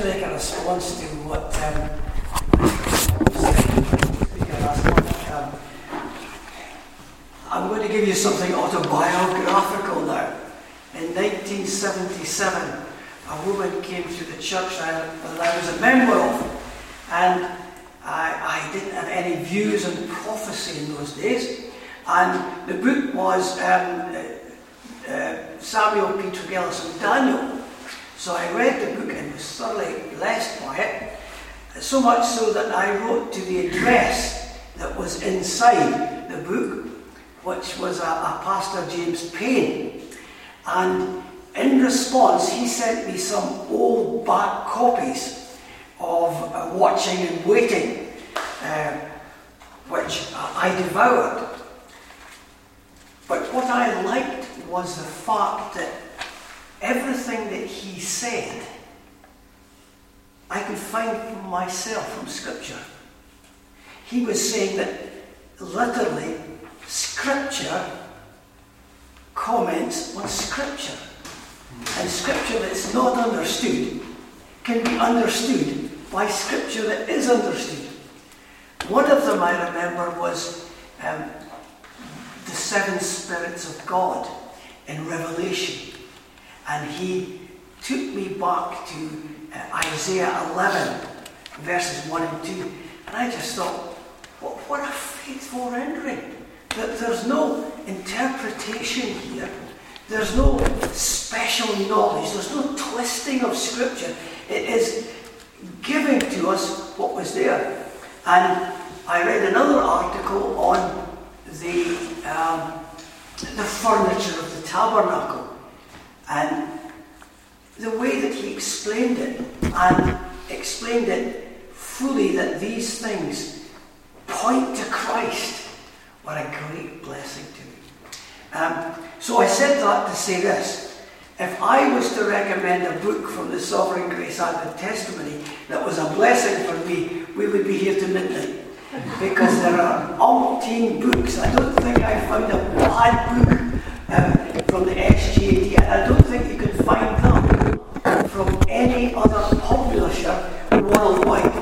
just make a response to what um, I'm going to give you something autobiographical now. In 1977, a woman came to the church that I was a member of, and I, I didn't have any views on prophecy in those days. And the book was um, uh, uh, Samuel P. Tregelles and Daniel. So I read the book and was thoroughly blessed by it. So much so that I wrote to the address that was inside the book, which was a, a Pastor James Payne. And in response, he sent me some old back copies of uh, Watching and Waiting, uh, which I devoured. But what I liked was the fact that everything that he said I could find for myself from Scripture. He was saying that literally, Scripture comments on Scripture. And Scripture that's not understood can be understood by Scripture that is understood. One of them I remember was um, the seven spirits of God in Revelation. And he took me back to uh, Isaiah 11, verses 1 and 2. And I just thought, what, what a faithful rendering. That there's no interpretation here. There's no special knowledge. There's no twisting of Scripture. It is giving to us what was there. And I read another article on the, um, the furniture of the tabernacle. And the way that he explained it, and explained it fully that these things point to Christ, were a great blessing to me. Um, so I said that to say this. If I was to recommend a book from the Sovereign Grace Advent Testimony that was a blessing for me, we would be here to midnight. Because there are umpteen books. I don't think I found a bad book uh, from the SGAT. I don't think you can find them from any other publisher worldwide.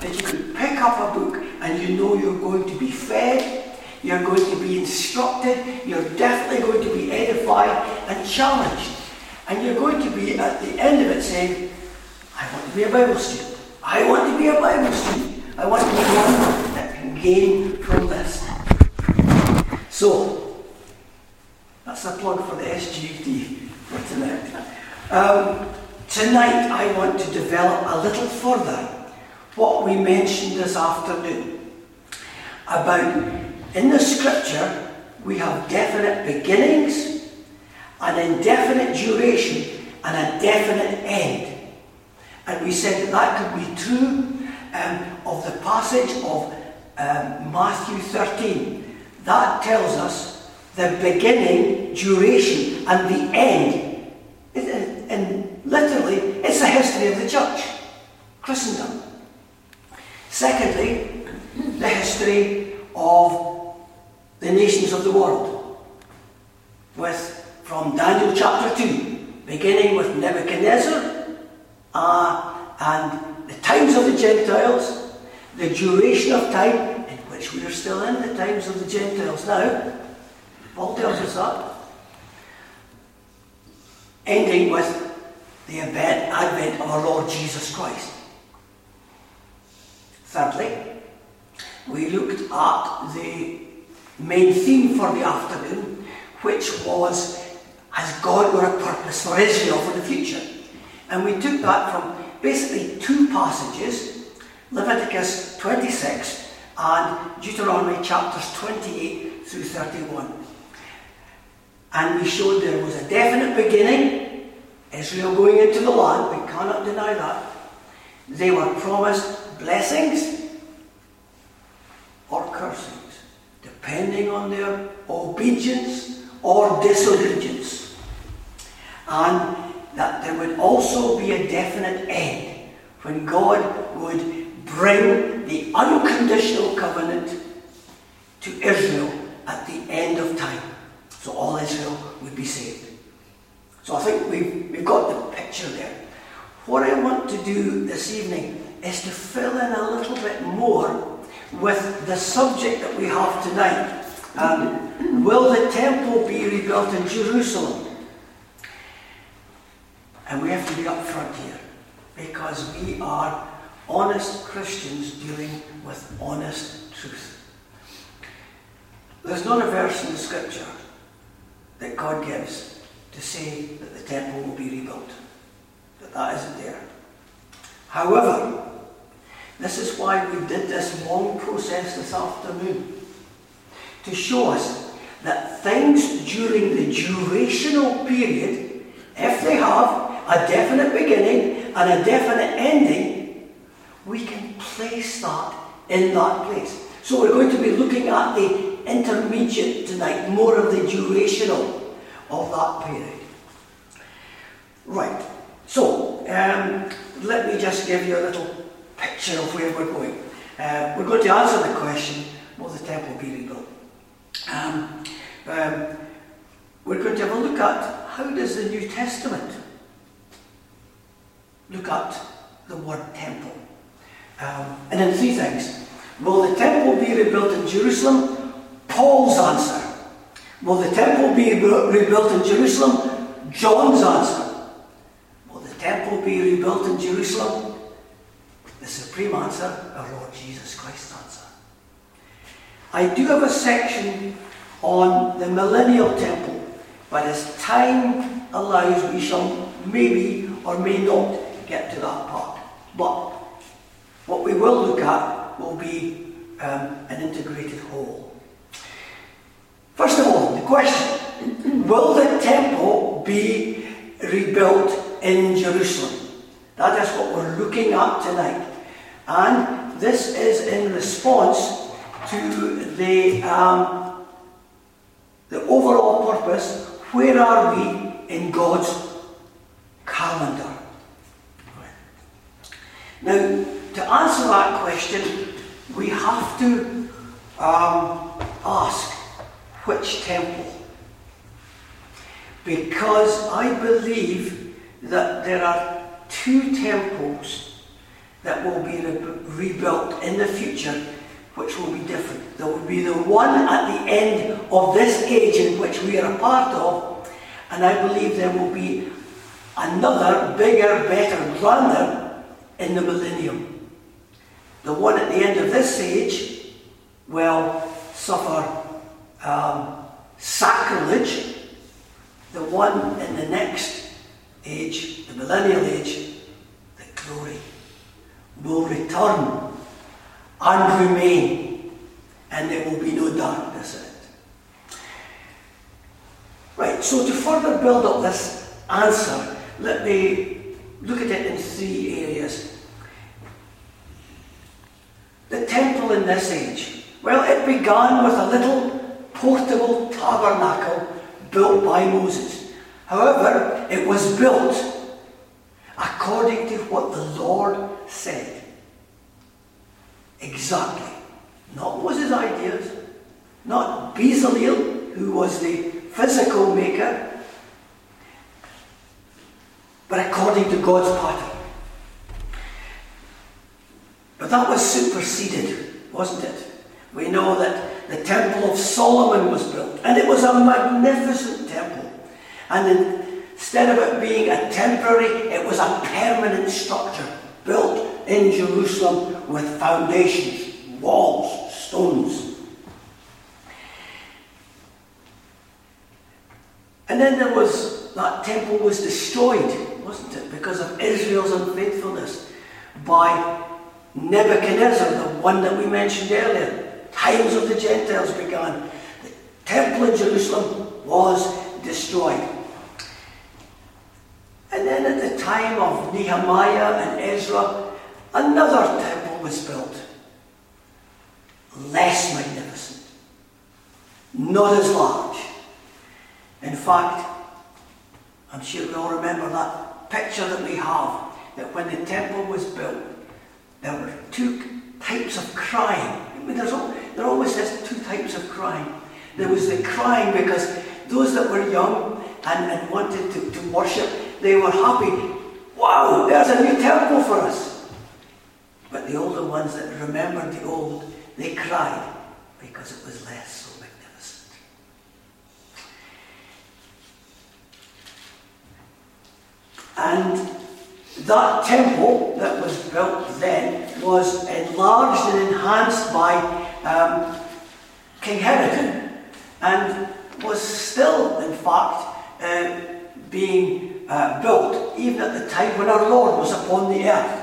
That you could pick up a book and you know you're going to be fed, you're going to be instructed, you're definitely going to be edified and challenged. And you're going to be at the end of it saying, I want to be a Bible student. I want to be a Bible student. I want to be one that can gain from this. So, that's a plug for the SGT for tonight. Um, tonight, I want to develop a little further what we mentioned this afternoon about in the scripture we have definite beginnings, an indefinite duration, and a definite end. And we said that that could be true um, of the passage of um, Matthew 13. That tells us the beginning, duration, and the end. And literally, it's the history of the church, Christendom. Secondly, the history of the nations of the world. With from Daniel chapter 2, beginning with Nebuchadnezzar uh, and the times of the Gentiles, the duration of time in which we are still in the times of the Gentiles now. Paul tells us that. Ending with the advent of our Lord Jesus Christ. Thirdly, we looked at the main theme for the afternoon, which was Has God got a purpose for Israel for the future? And we took that from basically two passages Leviticus 26 and Deuteronomy chapters 28 through 31. And we showed there was a definite beginning, Israel going into the land, we cannot deny that. They were promised blessings or cursings, depending on their obedience or disobedience. And that there would also be a definite end when God would bring the unconditional covenant to Israel at the end of time. So all Israel would be saved. So I think we've, we've got the picture there. what I want to do this evening is to fill in a little bit more with the subject that we have tonight. Um, will the temple be rebuilt in Jerusalem? And we have to be upfront here because we are honest Christians dealing with honest truth. There's not a verse in the scripture that God gives to say that the temple will be rebuilt. That that isn't there. However, this is why we did this long process this afternoon. To show us that things during the durational period, if they have a definite beginning and a definite ending, we can place that in that place. So we're going to be looking at the intermediate tonight, more of the durational of that period. Right, so um, let me just give you a little picture of where we're going. Uh, we're going to answer the question will the temple be rebuilt? Um, um, we're going to have a look at how does the New Testament look at the word temple. Um, and then three things. Will the temple be rebuilt in Jerusalem? Paul's answer. Will the temple be rebuilt in Jerusalem? John's answer. Will the temple be rebuilt in Jerusalem? The supreme answer, our Lord Jesus Christ's answer. I do have a section on the millennial temple, but as time allows, we shall maybe or may not get to that part. But what we will look at will be um, an integrated whole. First of all, the question Will the temple be rebuilt in Jerusalem? That is what we're looking at tonight. And this is in response to the, um, the overall purpose where are we in God's calendar? Now, to answer that question, we have to um, ask which temple. Because I believe that there are two temples that will be re- rebuilt in the future which will be different. There will be the one at the end of this age in which we are a part of, and I believe there will be another, bigger, better, grander in the millennium. The one at the end of this age will suffer um, sacrilege. The one in the next age, the millennial age, the glory, will return and remain, and there will be no darkness in it. Right, so to further build up this answer, let me look at it in three areas. The temple in this age. Well, it began with a little portable tabernacle built by Moses. However, it was built according to what the Lord said. Exactly. Not Moses' ideas, not Bezalel, who was the physical maker, but according to God's pattern. But that was superseded, wasn't it? We know that the Temple of Solomon was built, and it was a magnificent temple. And instead of it being a temporary, it was a permanent structure built in Jerusalem with foundations, walls, stones. And then there was that temple was destroyed wasn't it? Because of Israel's unfaithfulness by Nebuchadnezzar, the one that we mentioned earlier. Times of the Gentiles began. The temple in Jerusalem was destroyed. And then at the time of Nehemiah and Ezra, another temple was built. Less magnificent. Not as large. In fact, I'm sure we all remember that picture that we have that when the temple was built, there were two types of crying. I mean, there's all, there always says two types of crying. There was the crying because those that were young and, and wanted to, to worship, they were happy wow, there's a new temple for us. But the older ones that remembered the old, they cried because it was less so magnificent. And that temple that was built then was enlarged and enhanced by um, King Herod and was still, in fact, uh, being uh, built even at the time when our Lord was upon the earth.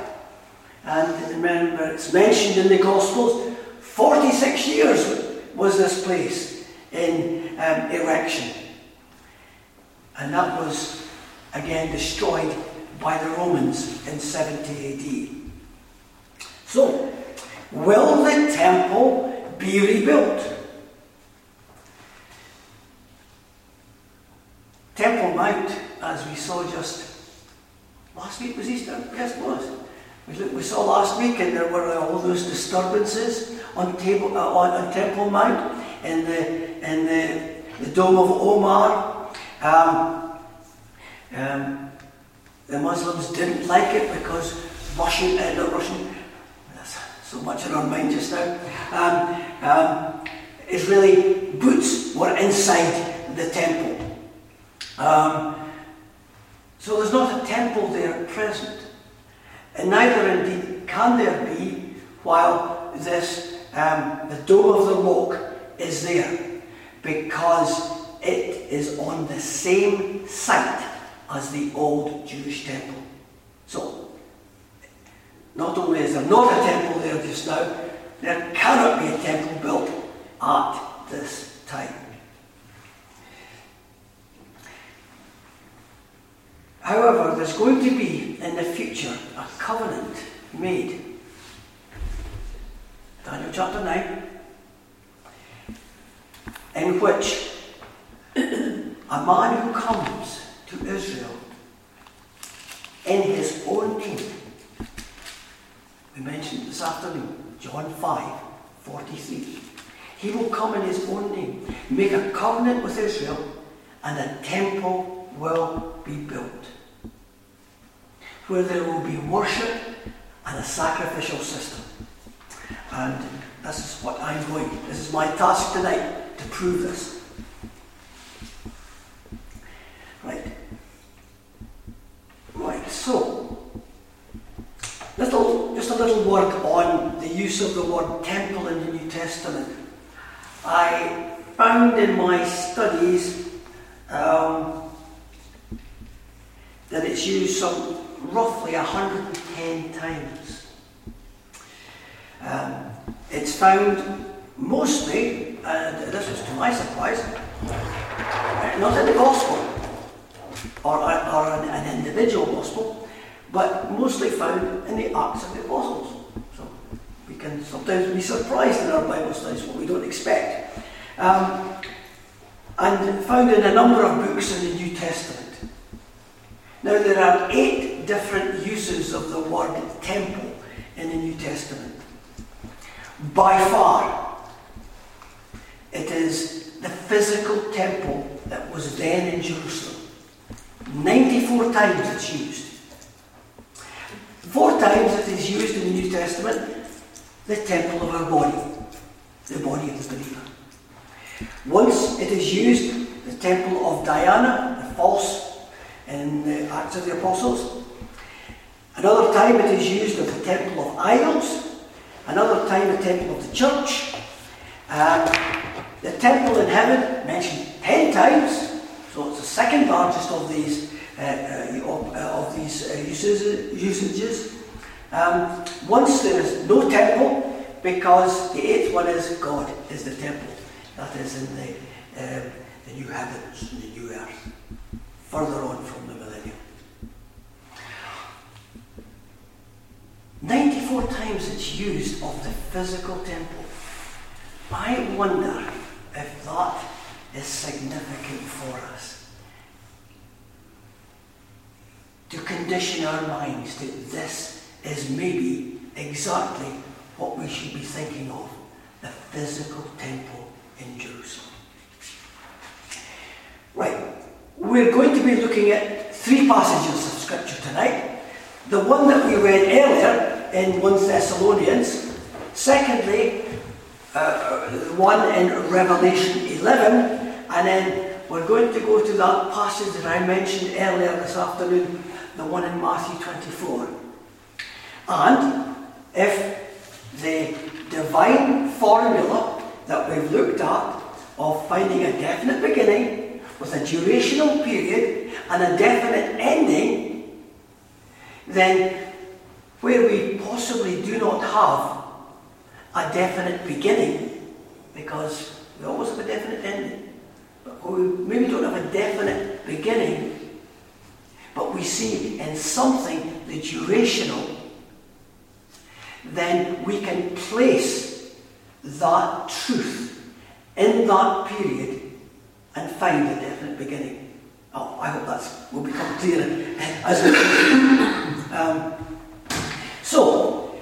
And remember, it's mentioned in the Gospels 46 years was this place in um, erection. And that was again destroyed by the Romans in 70 AD. So, will the temple be rebuilt? Temple Mount, as we saw just last week was Easter? Yes, it was. We, saw last week, and there were all those disturbances on, table, uh, on, on, Temple Mount in the in the, the Dome of Omar. Um, um, the Muslims didn't like it because Russian, uh, not Russian, that's so much in our mind just now. Um, um, Israeli boots were inside the temple. Um, so there's not a temple there present. And neither indeed can there be while this, um, the Dome of the Rock is there, because it is on the same site as the old Jewish temple. So, not only is there not a temple there just now, there cannot be a temple built at this time. However, there's going to be in the future a covenant made. Daniel chapter 9, in which a man who comes to Israel in his own name, we mentioned this afternoon, John 5 43. He will come in his own name, make a covenant with Israel, and a temple will be built where there will be worship and a sacrificial system. And this is what I'm going, this is my task tonight to prove this. Right. Right, so, little, just a little word on the use of the word temple in the New Testament. I found in my studies um, that it's used some roughly 110 times. Um, it's found mostly, and this was to my surprise, not in the Gospel or, or an, an individual Gospel, but mostly found in the Acts of the Apostles. So we can sometimes be surprised in our Bible studies what we don't expect. Um, and found in a number of books in the New Testament. Now, there are eight different uses of the word temple in the New Testament. By far, it is the physical temple that was then in Jerusalem. 94 times it's used. Four times it is used in the New Testament, the temple of our body, the body of the believer. Once it is used, the temple of Diana, the false in the Acts of the Apostles. Another time it is used of the temple of idols. Another time the temple of the church. Um, the temple in heaven mentioned ten times, so it's the second largest of these uh, uh, of, uh, these uh, usages. usages. Um, once there is no temple, because the eighth one is God is the temple that is in the, um, the new heavens and the new earth further on from the millennium. 94 times it's used of the physical temple. I wonder if that is significant for us. To condition our minds to this is maybe exactly what we should be thinking of the physical temple in Jerusalem. Right, we're going to be looking at three passages of Scripture tonight. the one that we read earlier in 1 Thessalonians. Secondly, uh, one in Revelation 11. And then we're going to go to that passage that I mentioned earlier this afternoon, the one in Matthew 24. And if the divine formula that we've looked at of finding a definite beginning with a durational period and a definite ending, then where we possibly do not have a definite beginning, because we always have a definite ending, we maybe don't have a definite beginning, but we see in something the durational, then we can place that truth in that period and find a definite beginning. Oh, I hope that will become clearer as we um, So,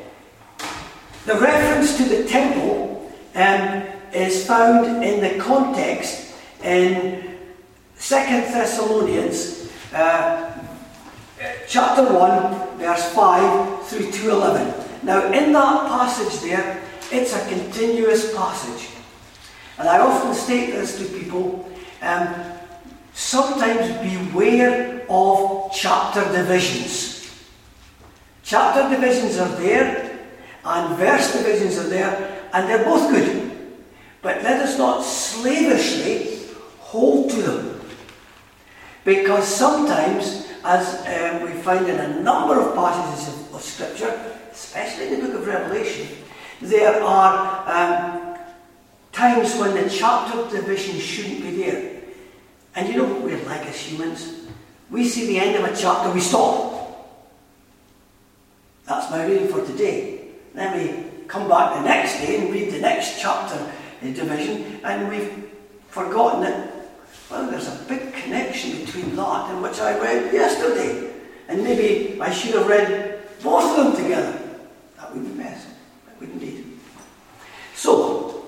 the reference to the temple um, is found in the context in 2 Thessalonians uh, chapter 1, verse 5 through to 11. Now, in that passage there, it's a continuous passage. And I often state this to people um, sometimes beware of chapter divisions. Chapter divisions are there, and verse divisions are there, and they're both good. But let us not slavishly hold to them. Because sometimes, as um, we find in a number of passages of, of Scripture, especially in the book of Revelation, there are um, times when the chapter division shouldn't be there. And you know what we're like as humans? We see the end of a chapter, we stop. That's my reading for today. Then we come back the next day and read the next chapter in division, and we've forgotten that, well, there's a big connection between that and which I read yesterday. And maybe I should have read both of them together. That would be best. That would indeed. So,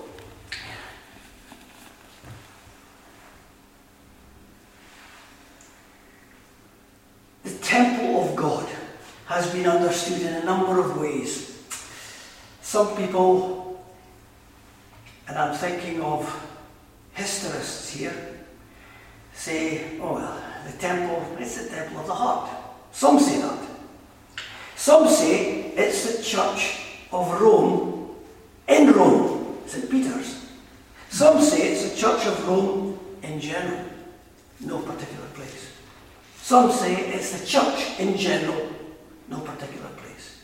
the temple of God has been understood in a number of ways. Some people, and I'm thinking of historists here, say, oh well, the temple, it's the temple of the heart. Some say that. Some say it's the church of Rome in Rome, St. Peter's. Some say it's the church of Rome in general, no particular place. Some say it's the church in general, no particular place.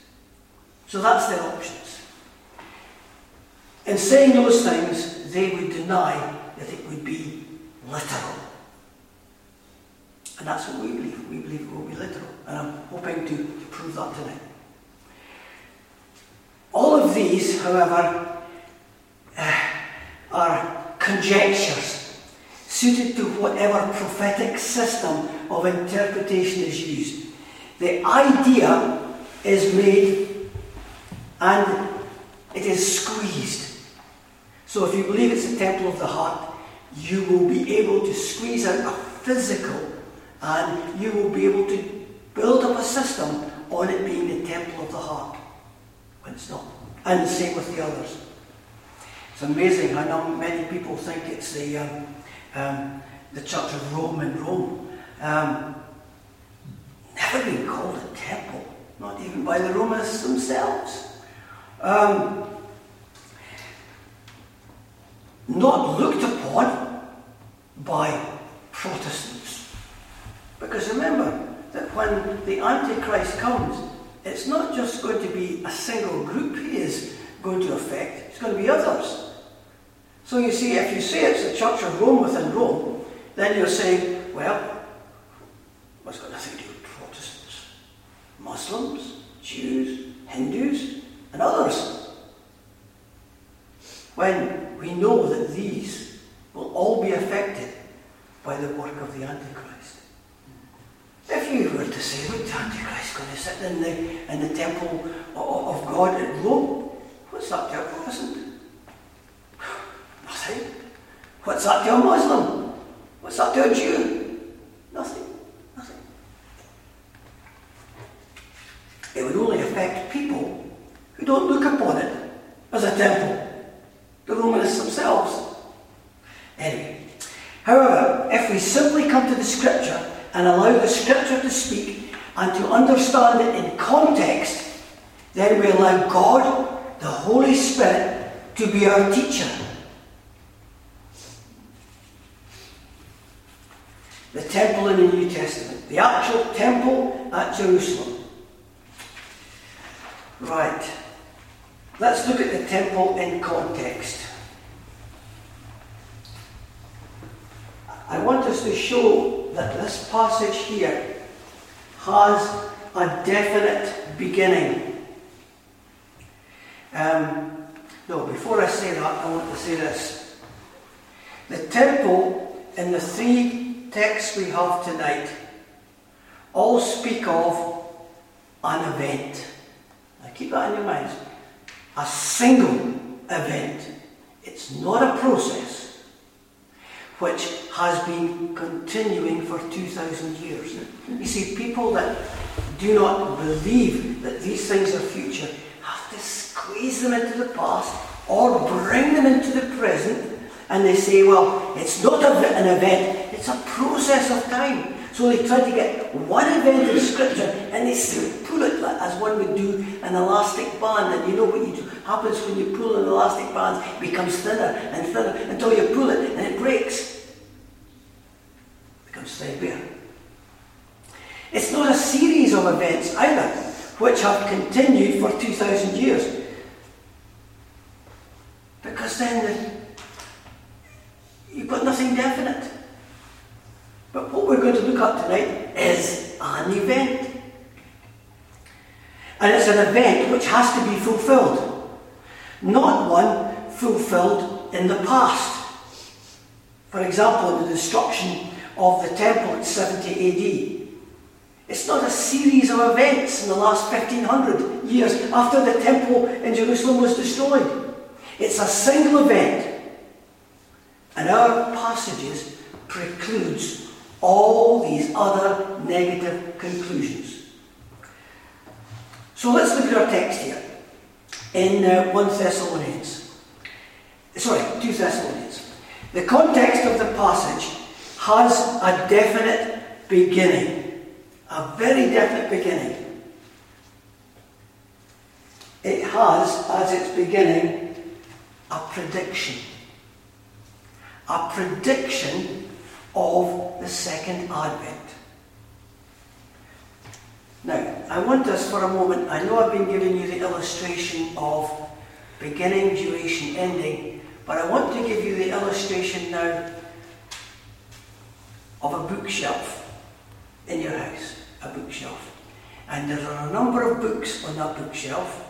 So that's their options. In saying those things, they would deny that it would be literal. And that's what we believe. We believe it will be literal. And I'm hoping to, to prove that tonight. All of these, however, uh, are conjectures suited to whatever prophetic system of interpretation is used. The idea is made and it is squeezed. So if you believe it's the temple of the heart, you will be able to squeeze out a physical and you will be able to build up a system on it being the temple of the heart when it's not. And the same with the others. It's amazing how many people think it's the um, um, the Church of Rome in Rome. Um, never been called a temple, not even by the Romans themselves. Um, not looked upon by Protestants. Because remember that when the Antichrist comes, it's not just going to be a single group he is going to affect, it's going to be others. So you see, if you say it's the Church of Rome within Rome, then you're saying, well, it's got nothing to do with Protestants, Muslims, Jews, Hindus, and others. When we know that these will all be affected by the work of the Antichrist. If you were to say, look, the Antichrist is going to sit in the, in the temple of God at Rome, what's that to a Protestant? Nothing. What's that to a Muslim? What's that to a Jew? Nothing. Nothing. It would only affect people who don't look upon it as a temple. The Romanists themselves. Anyway, however, if we simply come to the Scripture and allow the Scripture to speak and to understand it in context, then we allow God, the Holy Spirit, to be our teacher. The temple in the New Testament, the actual temple at Jerusalem. Right. Let's look at the temple in context. I want us to show that this passage here has a definite beginning. Um, no, before I say that, I want to say this. The temple in the three texts we have tonight all speak of an event. Now keep that in your minds. A single event. It's not a process which has been continuing for 2,000 years. You see, people that do not believe that these things are future have to squeeze them into the past or bring them into the present and they say, well, it's not an event, it's a process of time. So they try to get one event in Scripture and they pull it as one would do an elastic band. And you know what you do, happens when you pull an elastic band, it becomes thinner and thinner until you pull it and it breaks. It becomes threadbare. It's not a series of events either, which have continued for 2,000 years. Because then the, you've got nothing definite. But what we're going to look at tonight is an event. And it's an event which has to be fulfilled, not one fulfilled in the past. For example, the destruction of the temple in 70 AD. It's not a series of events in the last 1500 years after the temple in Jerusalem was destroyed. It's a single event. And our passages precludes all these other negative conclusions. So let's look at our text here in uh, 1 Thessalonians. Sorry, 2 Thessalonians. The context of the passage has a definite beginning, a very definite beginning. It has as its beginning a prediction. A prediction of the second advent. Now, I want us for a moment, I know I've been giving you the illustration of beginning, duration, ending, but I want to give you the illustration now of a bookshelf in your house, a bookshelf. And there are a number of books on that bookshelf,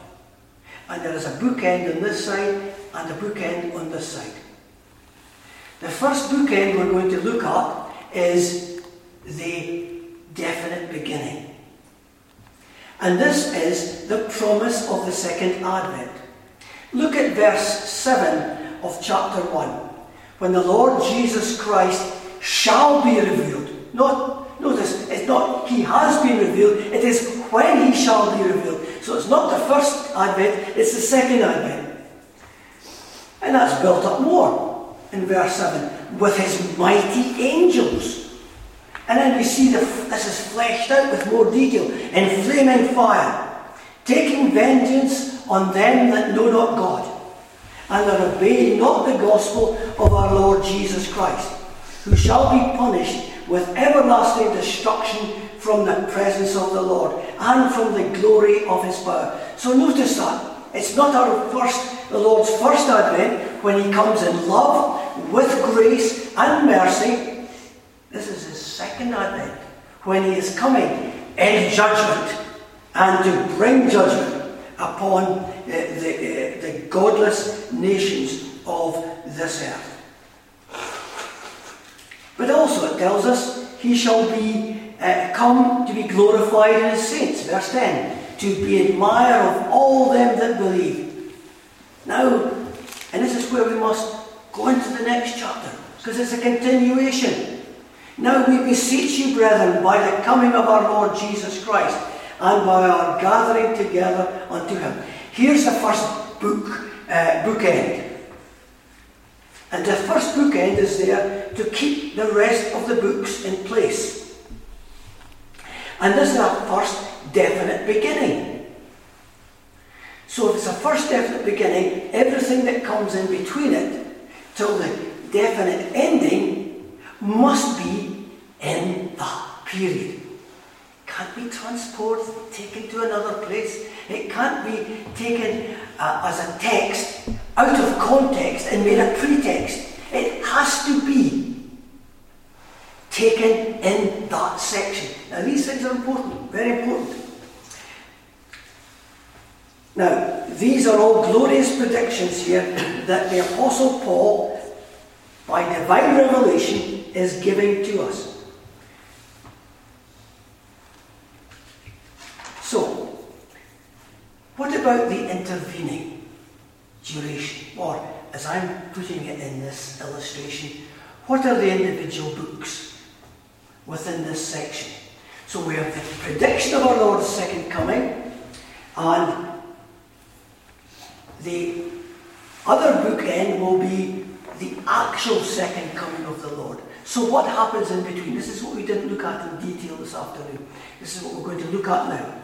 and there is a bookend on this side and a bookend on this side. The first bookend we're going to look at is the definite beginning. And this is the promise of the second advent. Look at verse 7 of chapter 1. When the Lord Jesus Christ shall be revealed. Not, notice, it's not he has been revealed, it is when he shall be revealed. So it's not the first advent, it's the second advent. And that's built up more in verse 7 with his mighty angels. And then we see the, this is fleshed out with more detail in flaming fire, taking vengeance on them that know not God, and that obey not the gospel of our Lord Jesus Christ, who shall be punished with everlasting destruction from the presence of the Lord and from the glory of his power. So notice that. It's not our first, the Lord's first advent when he comes in love, with grace and mercy. This is second advent when he is coming in judgment and to bring judgment upon uh, the, uh, the godless nations of this earth. But also it tells us he shall be uh, come to be glorified in his saints. Verse 10 to be admired of all them that believe. Now, and this is where we must go into the next chapter, because it's a continuation. Now we beseech you, brethren, by the coming of our Lord Jesus Christ, and by our gathering together unto him. Here's the first book, uh, bookend. And the first bookend is there to keep the rest of the books in place. And this is a first definite beginning. So if it's a first definite beginning, everything that comes in between it till the definite ending must be in that period. Can't be transported, taken to another place. It can't be taken uh, as a text out of context and made a pretext. It has to be taken in that section. Now, these things are important, very important. Now, these are all glorious predictions here that the Apostle Paul, by divine revelation, is giving to us. So, what about the intervening duration? Or, as I'm putting it in this illustration, what are the individual books within this section? So we have the prediction of our Lord's second coming, and the other bookend will be the actual second coming of the Lord. So what happens in between? This is what we didn't look at in detail this afternoon. This is what we're going to look at now.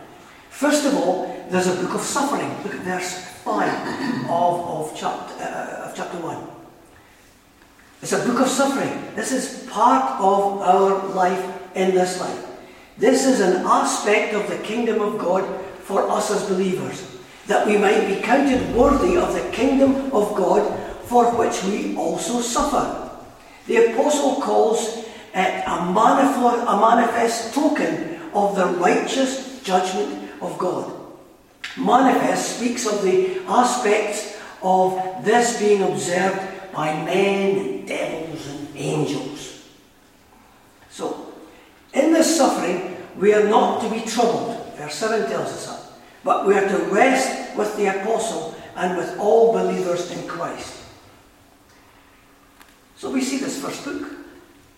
First of all, there's a book of suffering. Look at verse 5 of, of, chapter, uh, of chapter 1. It's a book of suffering. This is part of our life in this life. This is an aspect of the kingdom of God for us as believers, that we might be counted worthy of the kingdom of God for which we also suffer. The apostle calls it a manifest, a manifest token of the righteous judgment of God. Manifest speaks of the aspects of this being observed by men and devils and angels. So, in this suffering, we are not to be troubled. Verse 7 tells us that. But we are to rest with the apostle and with all believers in Christ. So we see this first book.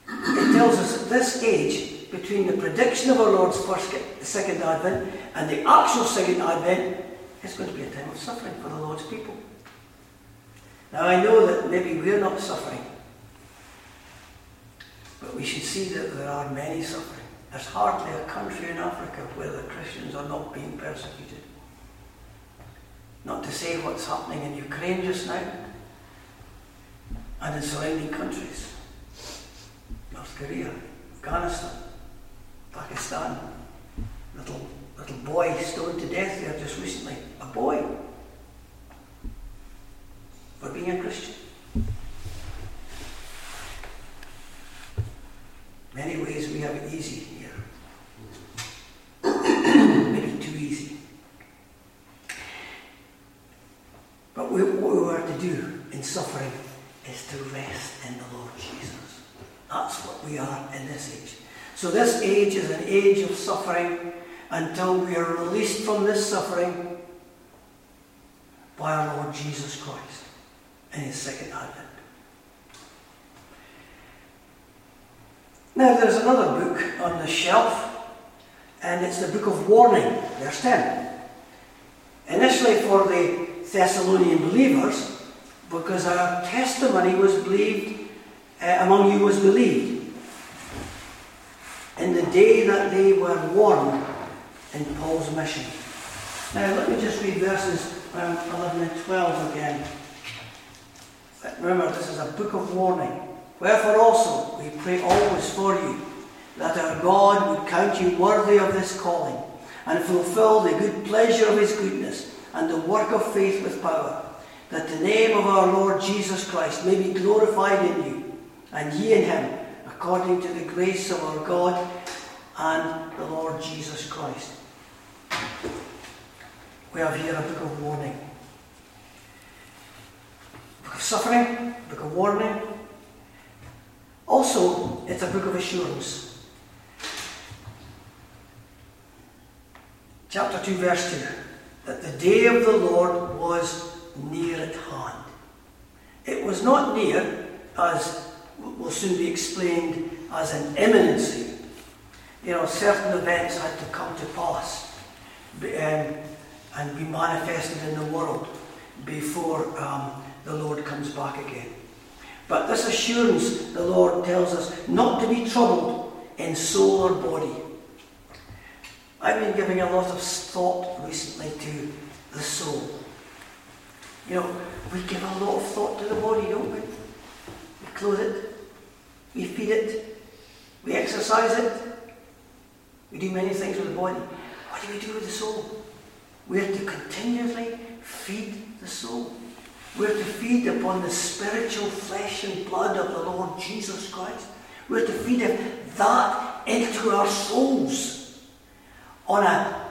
It tells us at this age between the prediction of our Lord's first, second advent and the actual second advent is going to be a time of suffering for the Lord's people. Now I know that maybe we're not suffering, but we should see that there are many suffering. There's hardly a country in Africa where the Christians are not being persecuted. Not to say what's happening in Ukraine just now and in surrounding countries. North Korea, Afghanistan. Pakistan. Little, little boy stoned to death there just recently. A boy. For being a Christian. Many ways we have it easy here. Maybe too easy. But we, what we are to do in suffering is to rest in the Lord Jesus. That's what we are in this age. So this age is an age of suffering until we are released from this suffering by our Lord Jesus Christ in his second advent. Now there's another book on the shelf, and it's the book of warning, verse 10. Initially for the Thessalonian believers, because our testimony was believed, uh, among you was believed in the day that they were warned in Paul's mission. Now, let me just read verses um, 11 and 12 again. Remember, this is a book of warning. Wherefore also we pray always for you, that our God would count you worthy of this calling, and fulfill the good pleasure of his goodness, and the work of faith with power, that the name of our Lord Jesus Christ may be glorified in you, and ye in him, according to the grace of our God and the Lord Jesus Christ. We have here a book of warning. Book of suffering, book of warning. Also, it's a book of assurance. Chapter 2, verse 2 that the day of the Lord was near at hand. It was not near as will soon be explained as an imminency. You know, certain events had to come to pass um, and be manifested in the world before um, the Lord comes back again. But this assurance, the Lord tells us not to be troubled in soul or body. I've been giving a lot of thought recently to the soul. You know, we give a lot of thought to the body, don't we? We clothe it, we feed it, we exercise it, we do many things with the body. What do we do with the soul? We are to continually feed the soul. We're to feed upon the spiritual flesh and blood of the Lord Jesus Christ. We're to feed that into our souls on a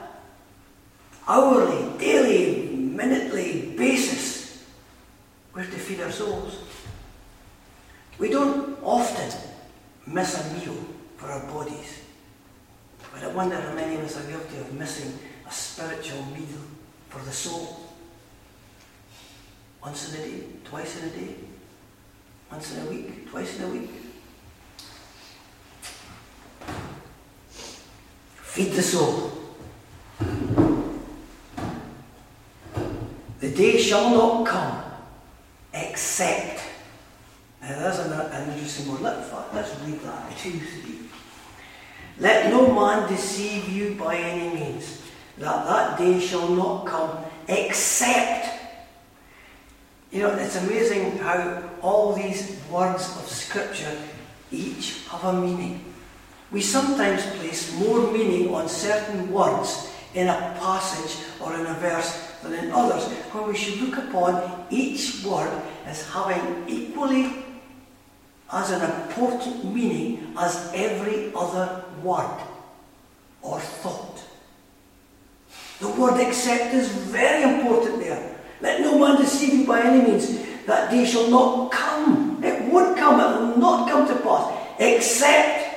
hourly, daily, minutely basis. We're to feed our souls. We don't often miss a meal for our bodies. But I wonder how many of us are guilty of missing a spiritual meal for the soul. Once in a day, twice in a day, once in a week, twice in a week. Feed the soul. The day shall not come except. Now there's an, an interesting word. Let's, let's read that. Two, three. Let no man deceive you by any means, that that day shall not come except. You know, it's amazing how all these words of Scripture each have a meaning. We sometimes place more meaning on certain words in a passage or in a verse than in others, where we should look upon each word as having equally as an important meaning as every other word or thought. The word accept is very important there. Let no man deceive you by any means. That day shall not come. It would come, it will not come to pass, except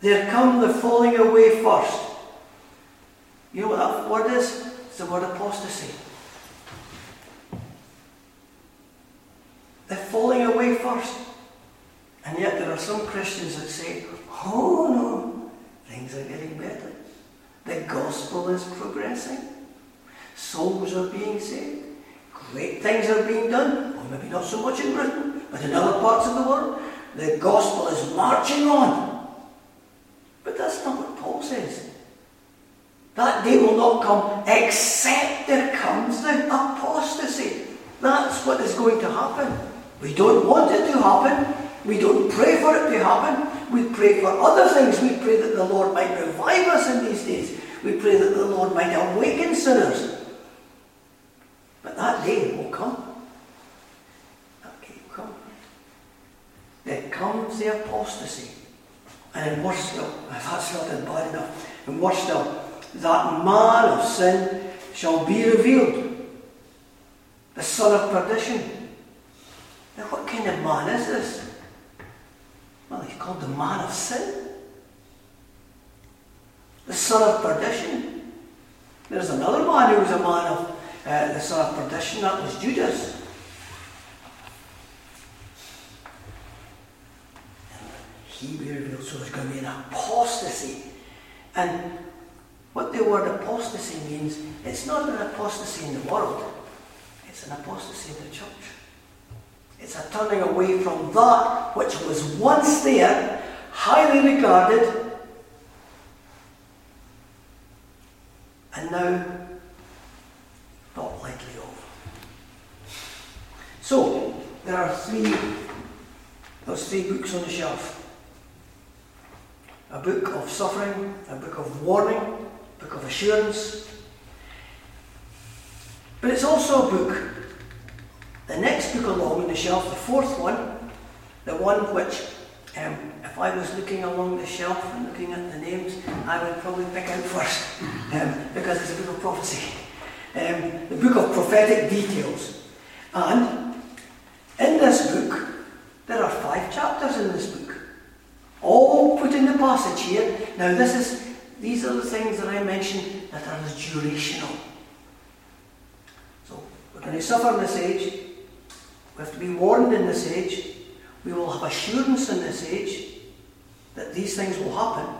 there come the falling away first. You know what that word is? The word apostasy. They're falling away first. And yet there are some Christians that say, oh no, things are getting better. The gospel is progressing. Souls are being saved. Great things are being done. Or maybe not so much in Britain, but in other parts of the world. The gospel is marching on. But that's not what Paul says. That day will not come except there comes the apostasy. That's what is going to happen. We don't want it to happen. We don't pray for it to happen. We pray for other things. We pray that the Lord might revive us in these days. We pray that the Lord might awaken sinners. But that day will come. That day will come. There comes the apostasy. And in worse still, if that's not bad enough, in worse still, that man of sin shall be revealed. The son of perdition. Now, what kind of man is this? Well, he's called the man of sin. The son of perdition. There's another man who was a man of uh, the son of perdition, that was Judas. he be revealed, so there's going to be an apostasy. And what the word apostasy means, it's not an apostasy in the world, it's an apostasy in the church. It's a turning away from that which was once there, highly regarded, and now not lightly of. So, there are three, those three books on the shelf. A book of suffering, a book of warning, book of assurance. But it's also a book the next book along on the shelf, the fourth one, the one which, um, if I was looking along the shelf and looking at the names, I would probably pick out first, um, because it's a book of prophecy. Um, the book of prophetic details. And in this book, there are five chapters in this book, all put in the passage here. Now, this is these are the things that I mentioned that are durational. So, we're going to suffer in this age, we have to be warned in this age. We will have assurance in this age that these things will happen.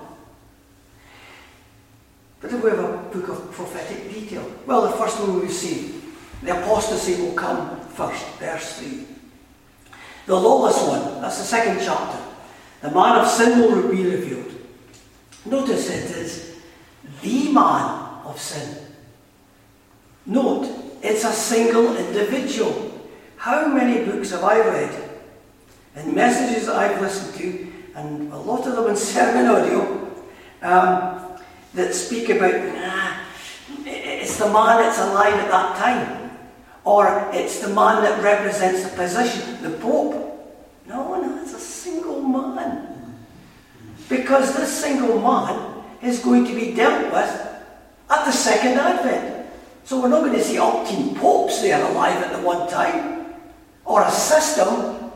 But if we have a book of prophetic detail? Well, the first one we've seen. The apostasy will come first, verse 3. The lawless one, that's the second chapter. The man of sin will be revealed. Notice it is the man of sin. Note, it's a single individual. How many books have I read and messages that I've listened to, and a lot of them in SermonAudio, um, that speak about, nah, it's the man that's alive at that time, or it's the man that represents the position, the Pope. No, no, it's a single man. Because this single man is going to be dealt with at the second advent. So we're not going to see umpteen popes there alive at the one time, or a system.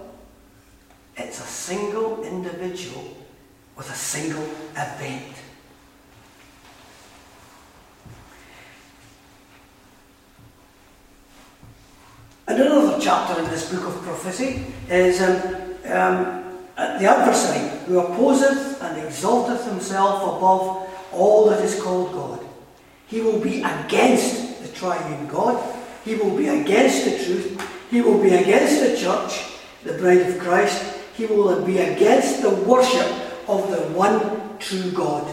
It's a single individual with a single event. Another chapter in this book of prophecy is um, um, the adversary who opposeth and exalteth himself above all that is called God. He will be against the triune God. He will be against the truth. He will be against the church, the bride of Christ. He will be against the worship of the one true God.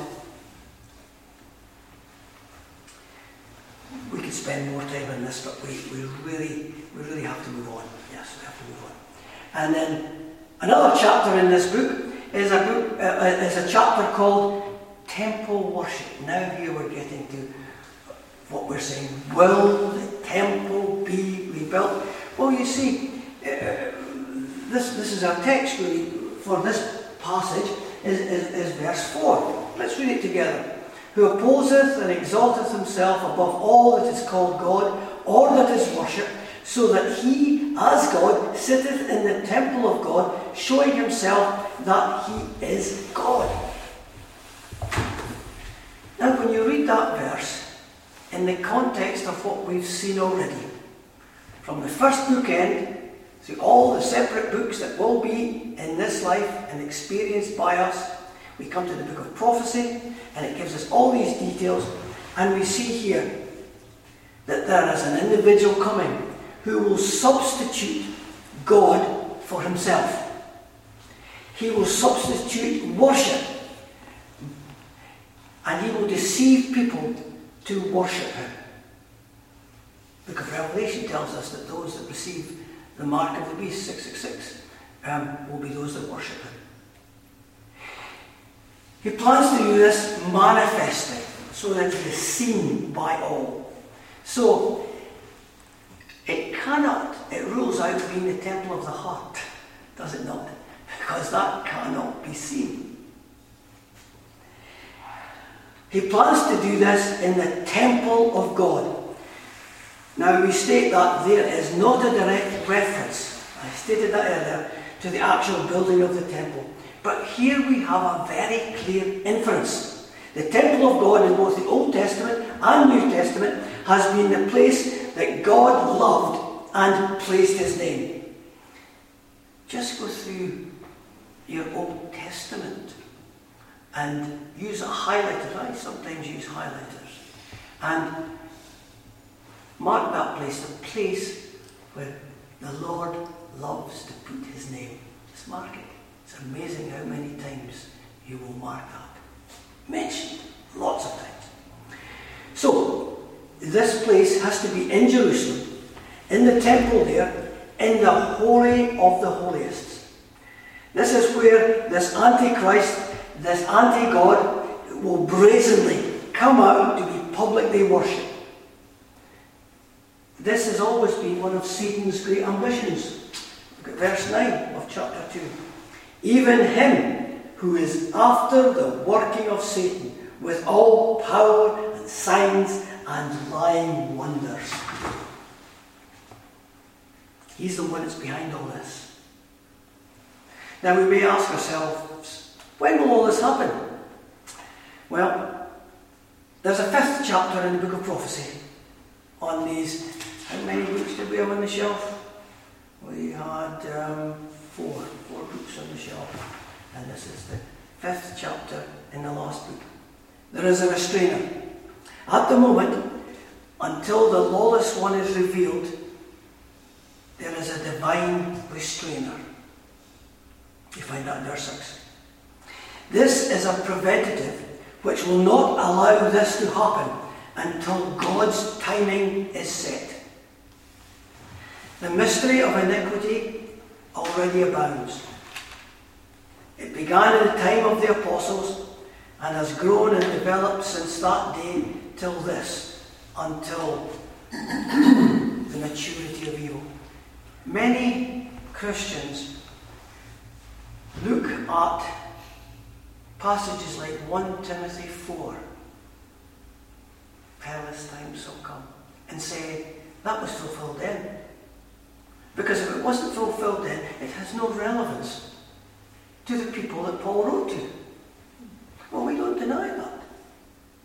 We could spend more time on this, but we, we really we really have to move on. Yes, we have to move on. And then another chapter in this book is a book uh, uh, is a chapter called Temple Worship. Now here we're getting to what we're saying. Will the temple be rebuilt? Well, you see, uh, this this is our text really for this passage is, is, is verse four. Let's read it together. Who opposeth and exalteth himself above all that is called God or that is worshipped so that he, as God, sitteth in the temple of God, showing himself that he is God. Now, when you read that verse, in the context of what we've seen already, from the first bookend to all the separate books that will be in this life and experienced by us, we come to the book of prophecy, and it gives us all these details, and we see here that there is an individual coming who will substitute God for himself. He will substitute worship and he will deceive people to worship him. The book of Revelation tells us that those that receive the mark of the beast, 666, um, will be those that worship him. He plans to do this manifestly so that he is seen by all. So it cannot, it rules out being the temple of the heart, does it not? Because that cannot be seen. He plans to do this in the temple of God. Now we state that there is not a direct reference, I stated that earlier, to the actual building of the temple. But here we have a very clear inference. The temple of God in both the Old Testament and New Testament has been the place that God loved and placed his name. Just go through your Old Testament and use a highlighter. I sometimes use highlighters. And mark that place, the place where the Lord loves to put his name. Just mark it. It's amazing how many times you will mark that. Mentioned lots of times. So, this place has to be in Jerusalem, in the temple there, in the Holy of the Holiest. This is where this Antichrist, this anti God, will brazenly come out to be publicly worshipped. This has always been one of Satan's great ambitions. Look at verse 9 of chapter 2. Even him who is after the working of Satan with all power and signs and lying wonders. He's the one that's behind all this. Now we may ask ourselves, when will all this happen? Well, there's a fifth chapter in the book of prophecy on these. How many books did we have on the shelf? We had um, four, four books on the shelf. And this is the fifth chapter in the last book. There is a restrainer. At the moment, until the lawless one is revealed, there is a divine restrainer. You find that in verse 6. This is a preventative which will not allow this to happen until God's timing is set. The mystery of iniquity already abounds. It began in the time of the apostles and has grown and developed since that day till this, until the maturity of evil. Many Christians look at passages like 1 Timothy 4, perilous times shall come, and say, that was fulfilled then. Because if it wasn't fulfilled then, it has no relevance to the people that Paul wrote to. Well, we don't deny that.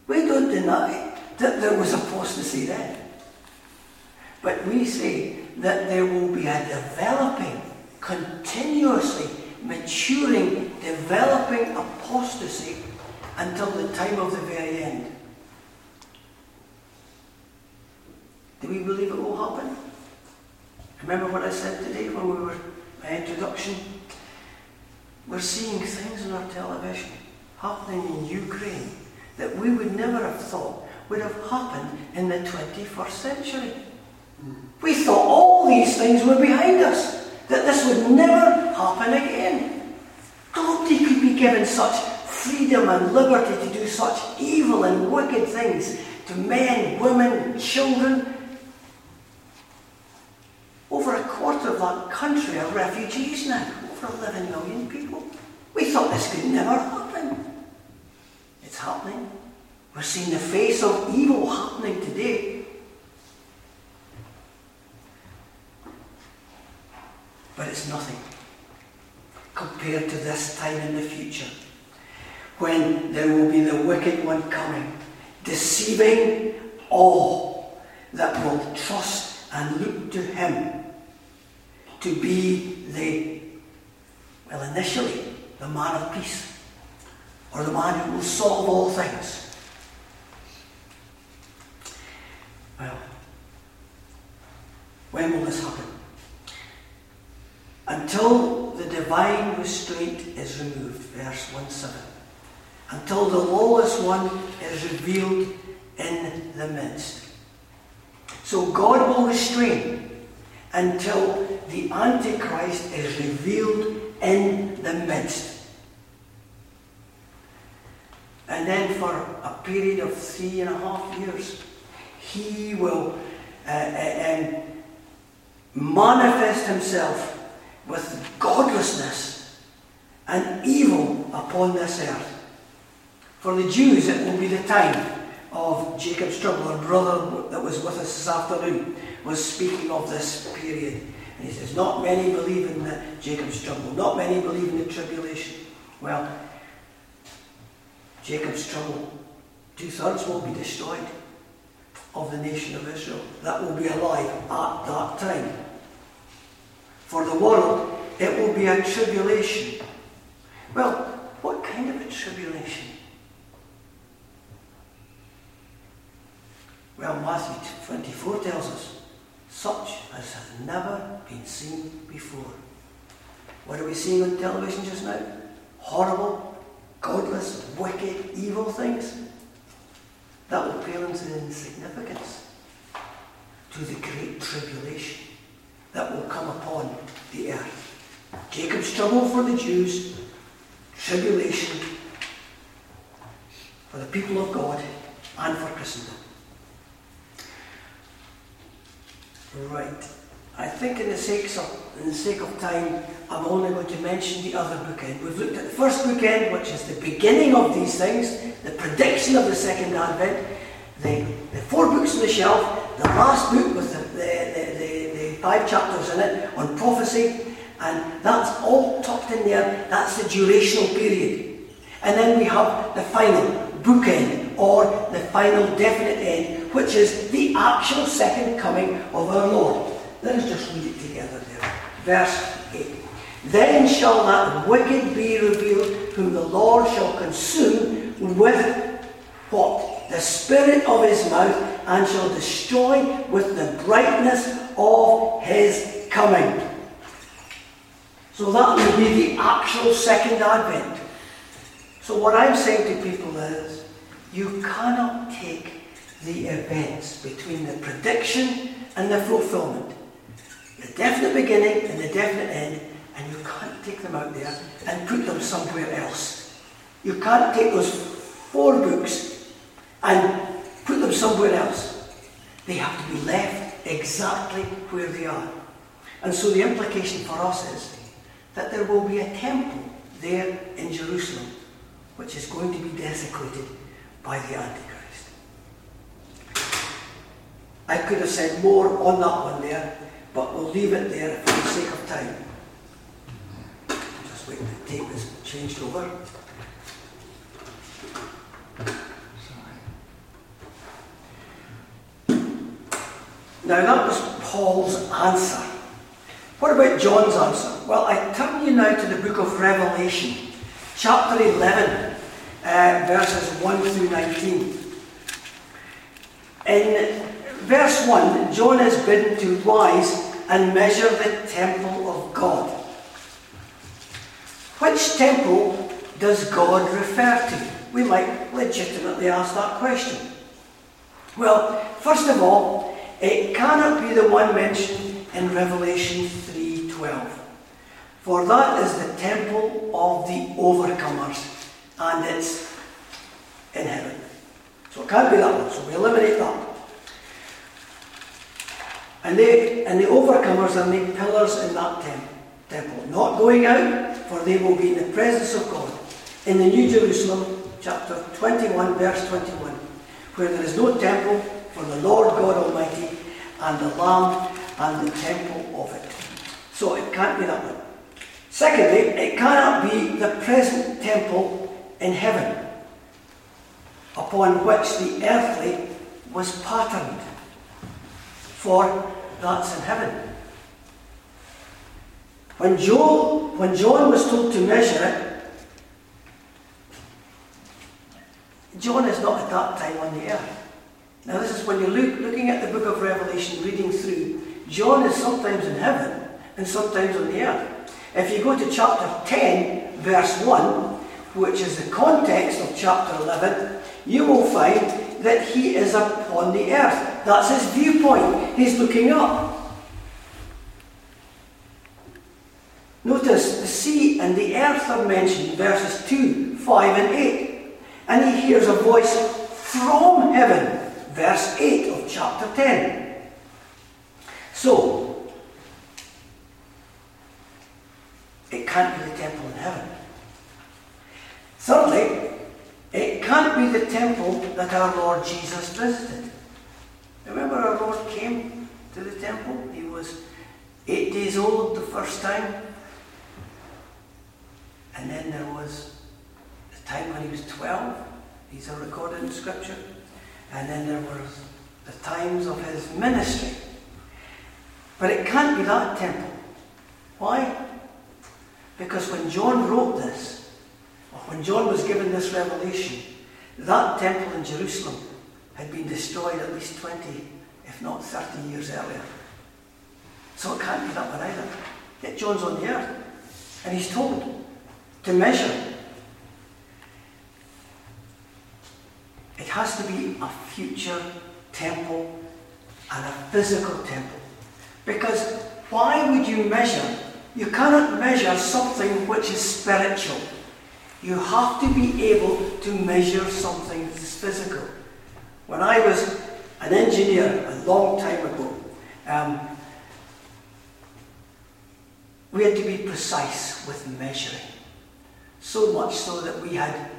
We don't deny that there was apostasy then. But we say that there will be a developing, continuously maturing, developing apostasy until the time of the very end. Do we believe it will happen? Remember what I said today when we were my introduction? We're seeing things on our television happening in Ukraine that we would never have thought would have happened in the 21st century. We thought all these things were behind us, that this would never happen again. Nobody could be given such freedom and liberty to do such evil and wicked things to men, women, children. Over a quarter of that country are refugees now, over 11 million people. We thought this could never happen. It's happening. We're seeing the face of evil happening today. But it's nothing compared to this time in the future when there will be the wicked one coming, deceiving all that will trust and look to him to be the, well, initially, the man of peace or the man who will solve all things. Well, when will this happen? Until the divine restraint is removed, verse 1 7. Until the lawless one is revealed in the midst. So God will restrain until the Antichrist is revealed in the midst. And then for a period of three and a half years, he will uh, uh, um, manifest himself with godlessness and evil upon this earth. For the Jews, it will be the time of Jacob's trouble. Our brother that was with us this afternoon was speaking of this period. And he says, Not many believe in the Jacob's trouble, not many believe in the tribulation. Well, Jacob's trouble, two thirds will be destroyed of the nation of Israel. That will be alive at that time. For the world, it will be a tribulation. Well, what kind of a tribulation? Well, Matthew 24 tells us, such as has never been seen before. What are we seeing on television just now? Horrible, godless, wicked, evil things, that will pale into insignificance to the great tribulation that will come upon the earth. Jacob's trouble for the Jews, tribulation for the people of God and for Christendom. Right. I think in the sake of, in the sake of time, I'm only going to mention the other bookend. We've looked at the first bookend, which is the beginning of these things, the prediction of the second advent, the, the four books on the shelf, the last book with the, the, the, the five chapters in it on prophecy, and that's all tucked in there. That's the durational period. And then we have the final bookend, or the final definite end, which is the actual second coming of our Lord. Let us just read it together there. Verse 8. Then shall that wicked be revealed, whom the Lord shall consume with what? the spirit of his mouth and shall destroy with the brightness of his coming. So that will be the actual second advent. So what I'm saying to people is, you cannot take the events between the prediction and the fulfillment, the definite beginning and the definite end, and you can't take them out there and put them somewhere else. You can't take those four books and put them somewhere else. They have to be left exactly where they are. And so the implication for us is that there will be a temple there in Jerusalem which is going to be desecrated by the Antichrist. I could have said more on that one there, but we'll leave it there for the sake of time. Just wait, the tape is changed over. Now that was Paul's answer. What about John's answer? Well, I turn you now to the book of Revelation, chapter 11, uh, verses 1 through 19. In verse 1, John is bidden to rise and measure the temple of God. Which temple does God refer to? We might legitimately ask that question. Well, first of all, it cannot be the one mentioned in Revelation 3:12. For that is the temple of the overcomers, and it's in heaven. So it can't be that one, so we eliminate that. And they and the overcomers are made pillars in that temple, temple, not going out, for they will be in the presence of God. In the New Jerusalem, chapter 21, verse 21, where there is no temple, for the Lord God Almighty and the Lamb and the temple of it. So it can't be that one. Secondly, it cannot be the present temple in heaven upon which the earthly was patterned. For that's in heaven. When, Joel, when John was told to measure it, John is not at that time on the earth. Now, this is when you're look, looking at the book of Revelation, reading through, John is sometimes in heaven and sometimes on the earth. If you go to chapter 10, verse 1, which is the context of chapter 11, you will find that he is upon the earth. That's his viewpoint. He's looking up. Notice the sea and the earth are mentioned, in verses 2, 5, and 8. And he hears a voice from heaven verse 8 of chapter 10. So, it can't be the temple in heaven. Thirdly, it can't be the temple that our Lord Jesus visited. Remember, our Lord came to the temple? He was eight days old the first time. And then there was the time when he was 12. These are recorded in Scripture. And then there were the times of his ministry. But it can't be that temple. Why? Because when John wrote this, or when John was given this revelation, that temple in Jerusalem had been destroyed at least 20, if not 30 years earlier. So it can't be that one either. Yet John's on the earth, and he's told to measure It has to be a future temple and a physical temple. Because why would you measure? You cannot measure something which is spiritual. You have to be able to measure something that is physical. When I was an engineer a long time ago, um, we had to be precise with measuring. So much so that we had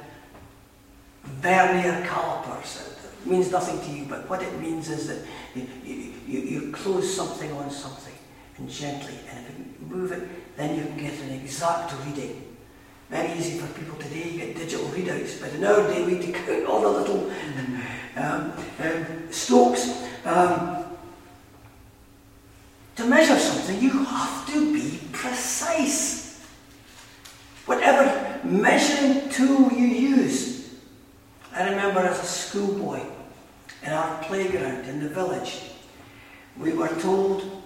vernier calipers. It means nothing to you, but what it means is that you, you, you close something on something and gently, and if you move it, then you can get an exact reading. Very easy for people today, you get digital readouts, but in our day we take all the little um, um, strokes. Um, to measure something, you have to be precise. Whatever measuring tool you use, I remember as a schoolboy in our playground in the village, we were told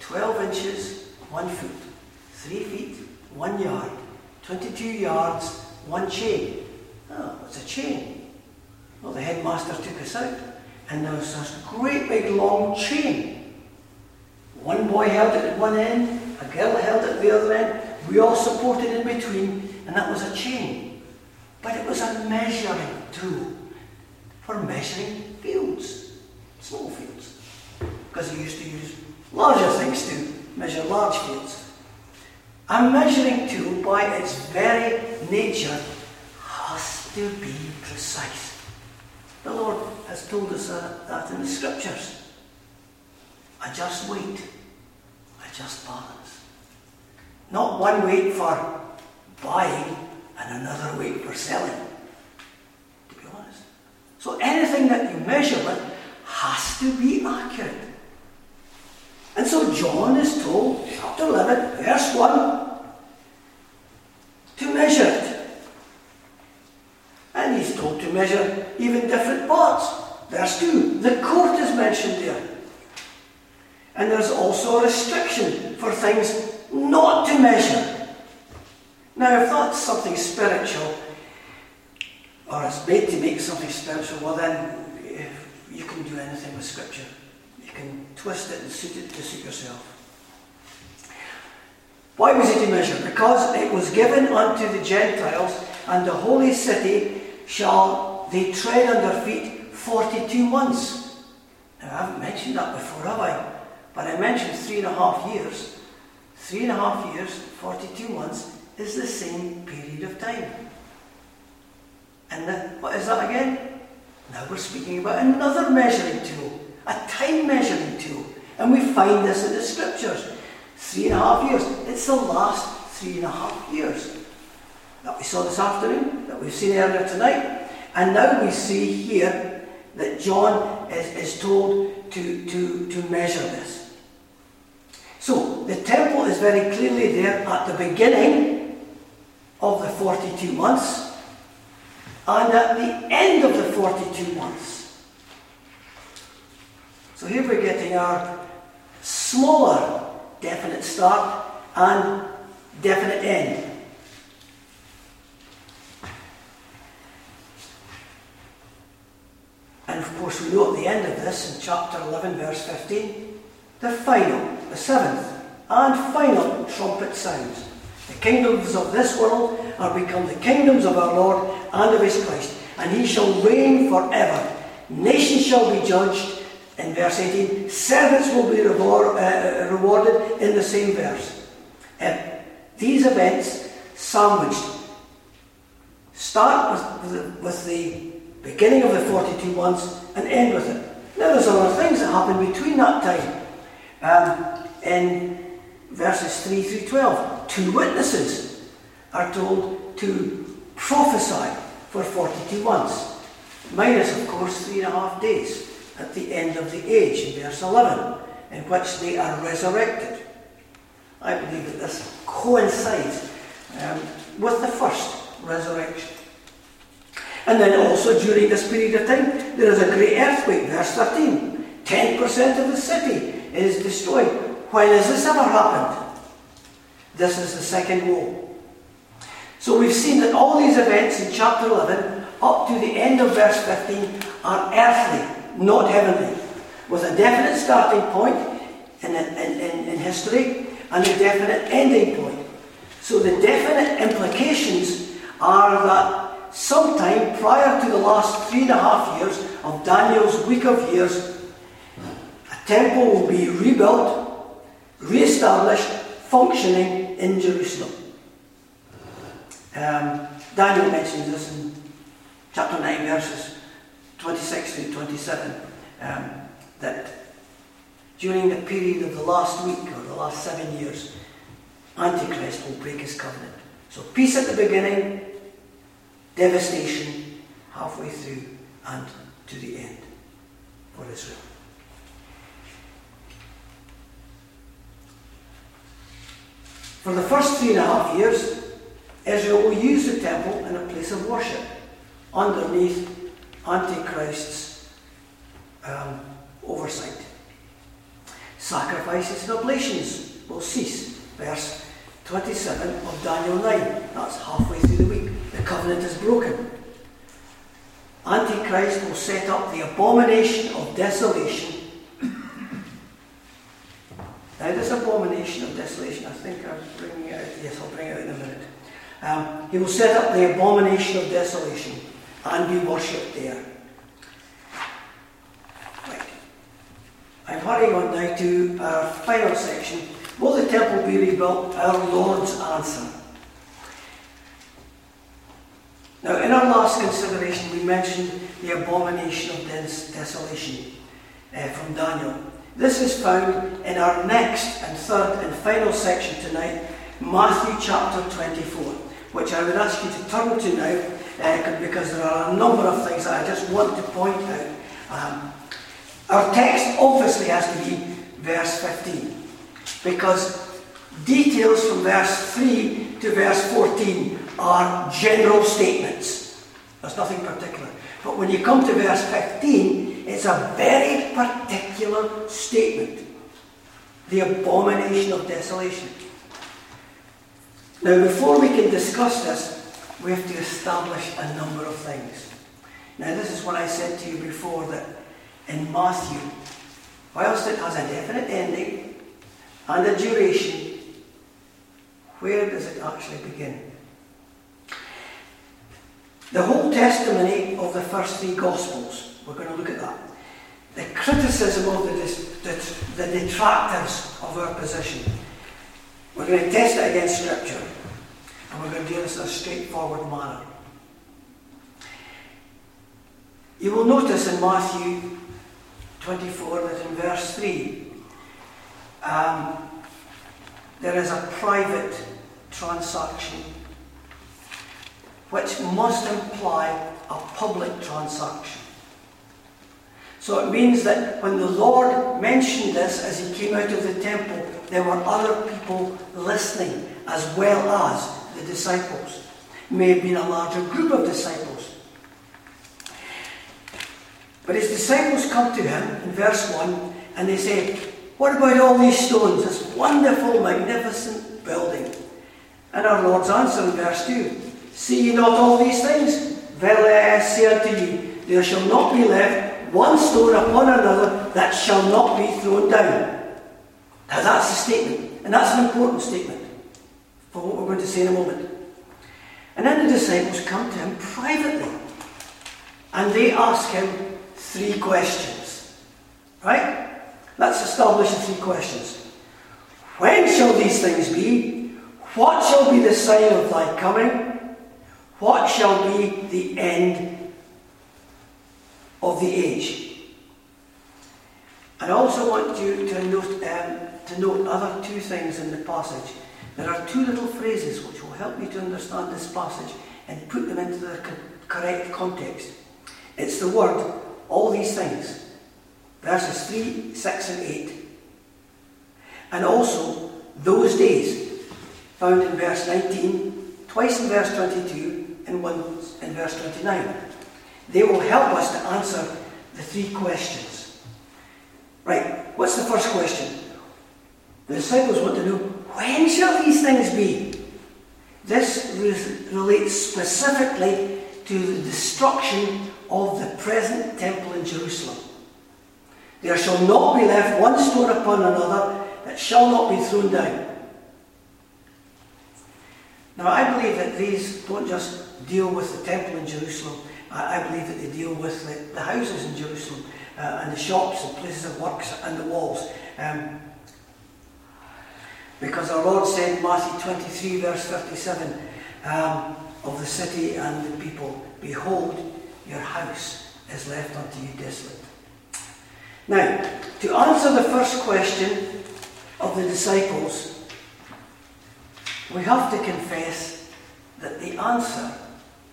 12 inches, 1 foot, 3 feet, 1 yard, 22 yards, 1 chain. Oh, what's a chain? Well, the headmaster took us out, and there was this great big long chain. One boy held it at one end, a girl held it at the other end, we all supported in between, and that was a chain. But it was a measuring tool for measuring fields, small fields. Because he used to use larger things to measure large fields. A measuring tool, by its very nature, has to be precise. The Lord has told us uh, that in the scriptures. A just weight, a just balance. Not one weight for buying and another weight for selling. To be honest. So anything that you measure with has to be accurate. And so John is told, chapter 11, verse 1, to measure it. And he's told to measure even different parts. Verse 2, the court is mentioned there. And there's also a restriction for things not to measure. Now, if that's something spiritual, or it's made to make something spiritual, well, then eh, you can do anything with Scripture. You can twist it and suit it to suit yourself. Why was it to measure? Because it was given unto the Gentiles, and the holy city shall they tread under feet 42 months. Now, I haven't mentioned that before, have I? But I mentioned three and a half years. Three and a half years, 42 months, is the same period of time. And the, what is that again? Now we're speaking about another measuring tool, a time measuring tool. And we find this in the scriptures. Three and a half years. It's the last three and a half years that we saw this afternoon, that we've seen earlier tonight. And now we see here that John is, is told to, to, to measure this. So the temple is very clearly there at the beginning of the 42 months and at the end of the 42 months. So here we're getting our smaller definite start and definite end. And of course, we know at the end of this, in chapter 11, verse 15, the final, the seventh, and final trumpet sounds. The kingdoms of this world are become the kingdoms of our Lord and of his Christ, and he shall reign forever. Nations shall be judged, in verse 18. Servants will be reward, uh, rewarded in the same verse. Uh, these events sandwiched start with the, with the beginning of the 42 months and end with it. Now there's other things that happen between that time. Um, in verses 3 through 12, two witnesses are told to prophesy for 42 months, minus, of course, three and a half days at the end of the age in verse 11, in which they are resurrected. I believe that this coincides um, with the first resurrection. And then also during this period of time, there is a great earthquake, verse 13. 10% of the city is destroyed. When has this ever happened? This is the second woe. So we've seen that all these events in chapter 11 up to the end of verse 15 are earthly, not heavenly, with a definite starting point in, in, in, in history and a definite ending point. So the definite implications are that sometime prior to the last three and a half years of Daniel's week of years, a temple will be rebuilt, re-established, functioning in Jerusalem. Um, Daniel mentions this in chapter 9, verses 26 to 27, um, that during the period of the last week or the last seven years, Antichrist will break his covenant. So peace at the beginning, devastation halfway through, and to the end for Israel. For the first three and a half years, Israel will use the temple in a place of worship underneath Antichrist's um, oversight. Sacrifices and oblations will cease. Verse 27 of Daniel 9. That's halfway through the week. The covenant is broken. Antichrist will set up the abomination of desolation. Now, this abomination of desolation, I think I'm bringing it out. Yes, I'll bring it out in a minute. Um, he will set up the abomination of desolation and be worshipped there. I'm hurrying on now to our final section. Will the temple be rebuilt? Our Lord's answer. Now, in our last consideration, we mentioned the abomination of desolation uh, from Daniel. This is found in our next and third and final section tonight, Matthew chapter 24, which I would ask you to turn to now uh, because there are a number of things that I just want to point out. Um, our text obviously has to be verse 15 because details from verse 3 to verse 14 are general statements. There's nothing particular. But when you come to verse 15, it's a very particular statement the abomination of desolation. Now, before we can discuss this, we have to establish a number of things. Now, this is what I said to you before that in Matthew, whilst it has a definite ending and a duration, where does it actually begin? The whole testimony of the first three Gospels, we're going to look at that. The criticism of the, the, the detractors of our position. We're going to test it against Scripture. And we're going to do this a straightforward manner. You will notice in Matthew 24 that in verse 3 um, there is a private transaction which must imply a public transaction. So it means that when the Lord mentioned this as he came out of the temple, there were other people listening as well as the disciples. May have been a larger group of disciples. But his disciples come to him in verse 1 and they say, What about all these stones, this wonderful, magnificent building? And our Lord's answer in verse 2 See ye not all these things? Verily I say unto you, there shall not be left one stone upon another that shall not be thrown down. Now that's a statement, and that's an important statement for what we're going to say in a moment. And then the disciples come to him privately and they ask him three questions. Right? Let's establish the three questions. When shall these things be? What shall be the sign of thy coming? What shall be the end of the age? And I also want you to note, um, to note other two things in the passage. There are two little phrases which will help you to understand this passage and put them into their co- correct context. It's the word, all these things, verses 3, 6, and 8. And also, those days, found in verse 19, twice in verse 22, and once in verse 29. They will help us to answer the three questions. Right, what's the first question? The disciples want to know when shall these things be? This relates specifically to the destruction of the present temple in Jerusalem. There shall not be left one stone upon another that shall not be thrown down. Now, I believe that these don't just deal with the temple in Jerusalem, I, believe that they deal with the, the houses in Jerusalem uh, and the shops and places of works and the walls. Um, because our Lord said Matthew 23, verse 37, um, of the city and the people, Behold, your house is left unto you desolate. Now, to answer the first question of the disciples, we have to confess that the answer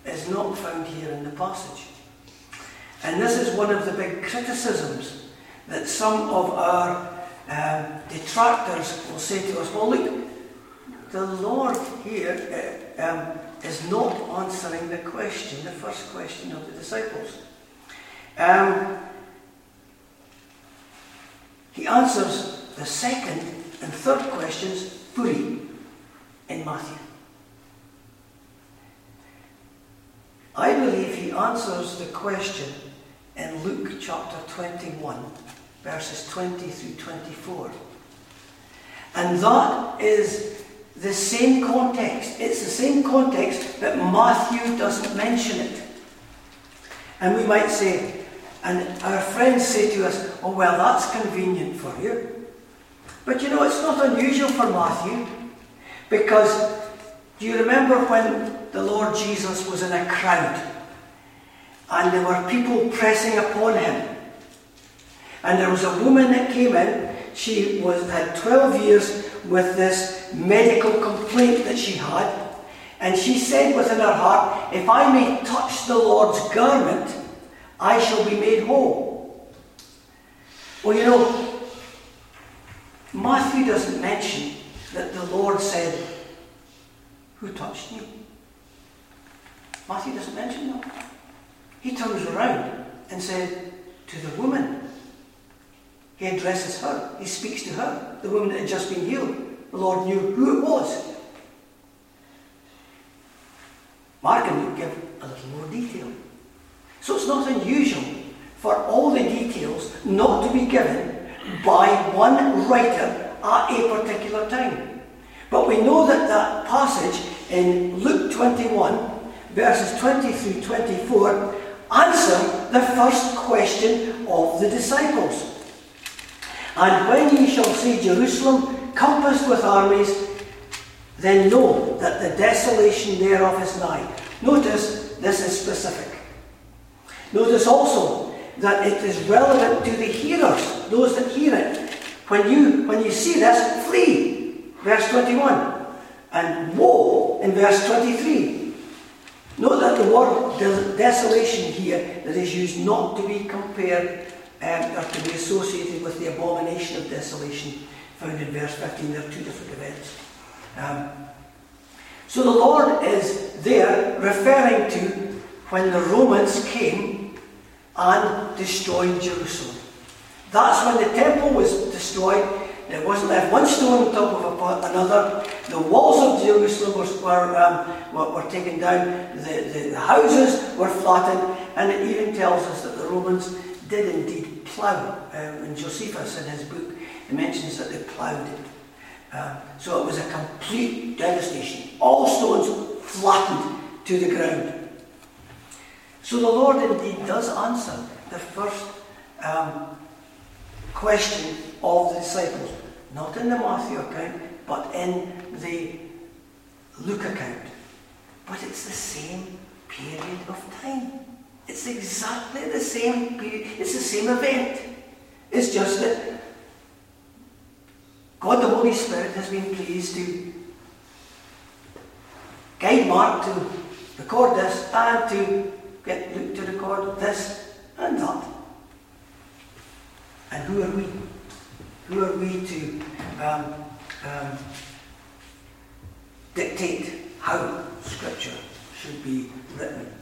is not found here in the passage. And this is one of the big criticisms that some of our um, detractors will say to us, well, look, the Lord here uh, um, is not answering the question, the first question of the disciples. Um, he answers the second and third questions fully in Matthew. I believe he answers the question in Luke chapter 21, verses 20 through 24. And that is the same context. It's the same context, but Matthew doesn't mention it. And we might say, and our friends say to us, oh, well, that's convenient for you. But you know, it's not unusual for Matthew, because do you remember when the Lord Jesus was in a crowd and there were people pressing upon him? And there was a woman that came in, she was, had 12 years with this medical complaint that she had, and she said within her heart, If I may touch the Lord's garment, I shall be made whole. Well, you know, Matthew doesn't mention that the Lord said, Who touched me? Matthew doesn't mention that. He turns around and said, To the woman. He addresses her. He speaks to her, the woman that had just been healed. The Lord knew who it was. Mark and Luke give a little more detail. So it's not unusual for all the details not to be given by one writer at a particular time. But we know that that passage in Luke 21, verses 20 through 24, answer the first question of the disciples. And when ye shall see Jerusalem compassed with armies, then know that the desolation thereof is nigh. Notice this is specific. Notice also that it is relevant to the hearers, those that hear it. When you, when you see this, flee. Verse 21. And woe in verse 23. Note that the word desolation here that is used not to be compared um, or to be associated with the abomination of desolation found in verse 15. There are two different events. Um, so the Lord is there referring to when the Romans came and destroyed Jerusalem. That's when the temple was destroyed. There wasn't left one stone on top of another. The walls of Jerusalem were, were, um, were, were taken down. The, the, the, houses were flattened. And it even tells us that the Romans did indeed plough. Um, and Josephus, in his book, he mentions that they ploughed it. Um, so it was a complete devastation. All stones flattened to the ground. So the Lord indeed does answer the first um, question of the disciples, not in the Matthew account, but in the Luke account. But it's the same period of time. It's exactly the same. It's the same event. It's just that God the Holy Spirit has been pleased to guide Mark to record this and to get Luke to record this and that. And who are we? Who are we to um, um, dictate how Scripture should be written?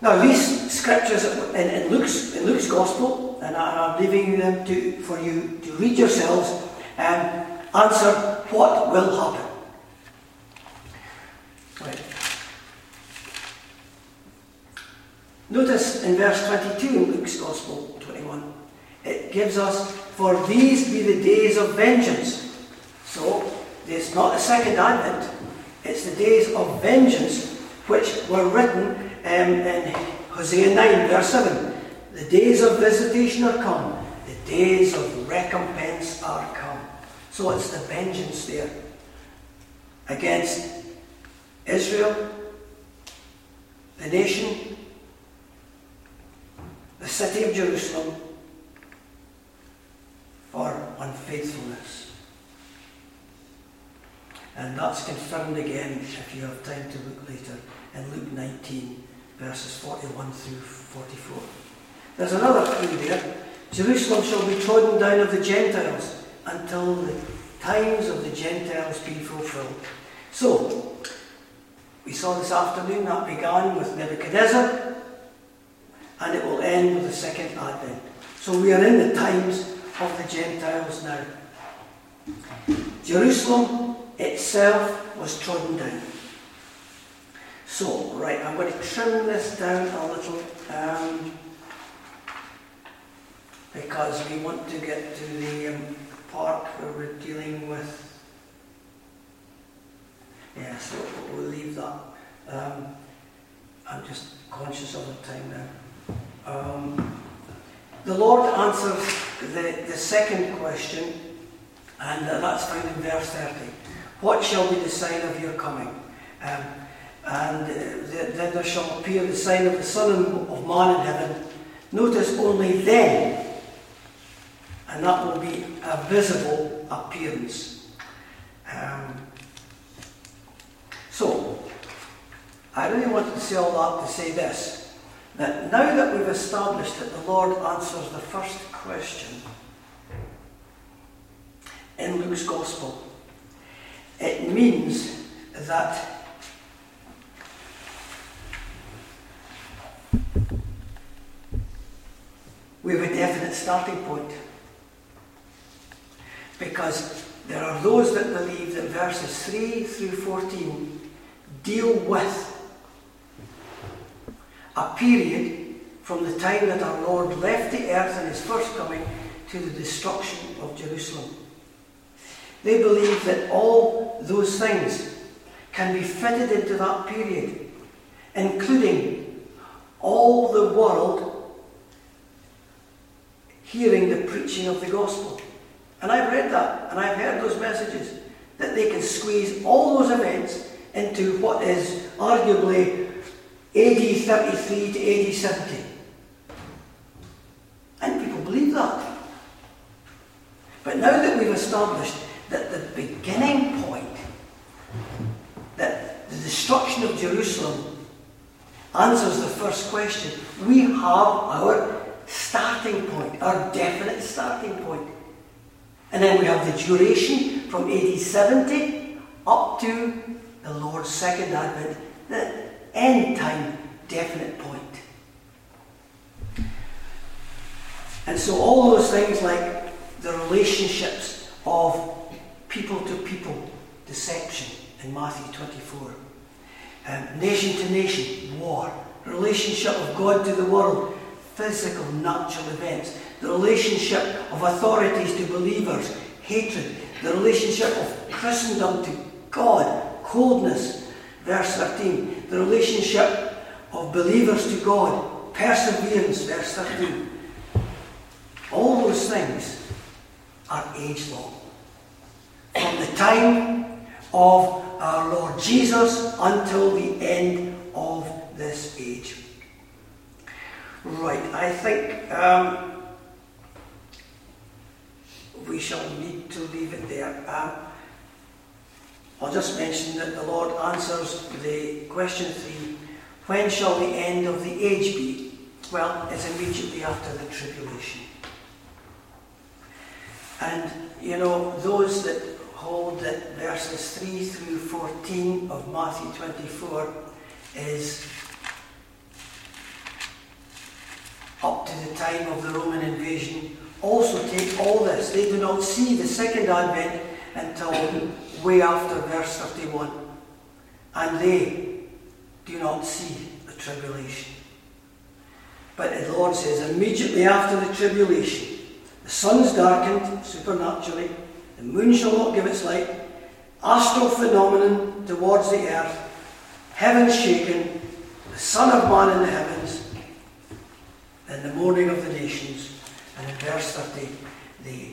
Now, these scriptures in, in, Luke's, in Luke's Gospel, and I, am leaving them to, for you to read yourselves, and answer what will happen. Notice in verse 22 in Luke's Gospel 21, it gives us, For these be the days of vengeance. So, it's not the second advent, it's the days of vengeance which were written um, in Hosea 9, verse 7. The days of visitation are come, the days of recompense are come. So it's the vengeance there against Israel, the nation, the city of Jerusalem for unfaithfulness. And that's confirmed again, if you have time to look later, in Luke 19, verses 41 through 44. There's another clue there. Jerusalem shall be trodden down of the Gentiles until the times of the Gentiles be fulfilled. So, We saw this afternoon that began with Nebuchadnezzar and it will end with the second advent. So we are in the times of the Gentiles now. Jerusalem itself was trodden down. So, right, I'm going to trim this down a little um, because we want to get to the um, part where we're dealing with. Yeah, so we'll leave that. Um, I'm just conscious of the time now. Um, the Lord answers the, the second question, and uh, that's found in verse 30. What shall be the sign of your coming? Um, and uh, then there shall appear the sign of the Son of Man in heaven. Notice only then, and that will be a visible appearance. Um, so, I really wanted to say all that to say this that now that we've established that the Lord answers the first question in Luke's Gospel, it means that we have a definite starting point. Because there are those that believe that verses 3 through 14 deal with a period from the time that our Lord left the earth in his first coming to the destruction of Jerusalem. They believe that all those things can be fitted into that period, including all the world hearing the preaching of the gospel. And I've read that, and I've heard those messages, that they can squeeze all those events into what is arguably AD 33 to AD 70. And people believe that. But now that we've established that the beginning point, that the destruction of Jerusalem answers the first question, we have our starting point, our definite starting point. And then we have the duration from AD 70 up to the Lord's second advent, the end time definite point. And so all those things like the relationships of people to people deception in Matthew 24, um, nation to nation war, relationship of God to the world, physical, natural events, the relationship of authorities to believers, hatred, the relationship of Christendom to God, coldness, verse 13, the relationship of believers to God, perseverance, verse 13. All those things are age long. From the time of our Lord Jesus until the end of this age. Right, I think um, we shall need to leave it there. Um, I'll just mention that the Lord answers the question three when shall the end of the age be? Well, it's immediately after the tribulation. And, you know, those that hold that verses 3 through 14 of Matthew 24 is up to the time of the Roman invasion also take all this. They do not see the second advent until way after verse 31. And they do not see the tribulation. But the Lord says, immediately after the tribulation, the sun's darkened supernaturally, the moon shall not give its light, astral phenomenon towards the earth, heaven shaken, the Son of Man in the heavens, in the mourning of the nations, and in verse 30, the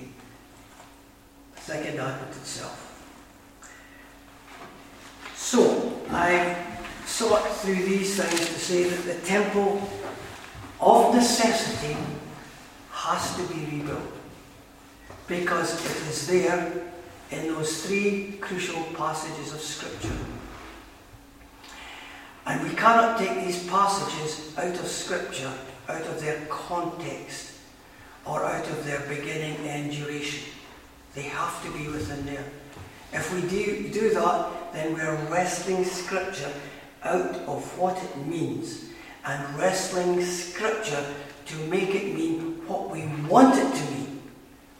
second advent itself. So, I sought through these things to say that the temple of necessity has to be rebuilt because it is there in those three crucial passages of Scripture. And we cannot take these passages out of Scripture out of their context or out of their beginning and duration. They have to be within there. If we do, do that, then we're wresting Scripture out of what it means and wrestling Scripture to make it mean what we want it to mean.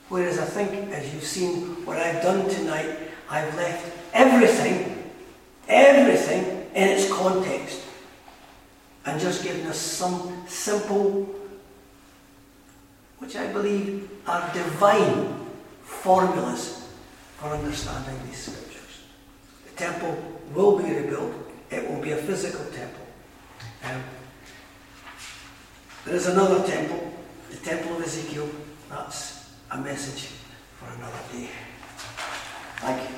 Whereas I think, as you've seen what I've done tonight, I've left everything, everything in its context and just giving us some simple, which I believe are divine formulas for understanding these scriptures. The temple will be rebuilt, it will be a physical temple. Um, there is another temple, the Temple of Ezekiel. That's a message for another day. Thank you.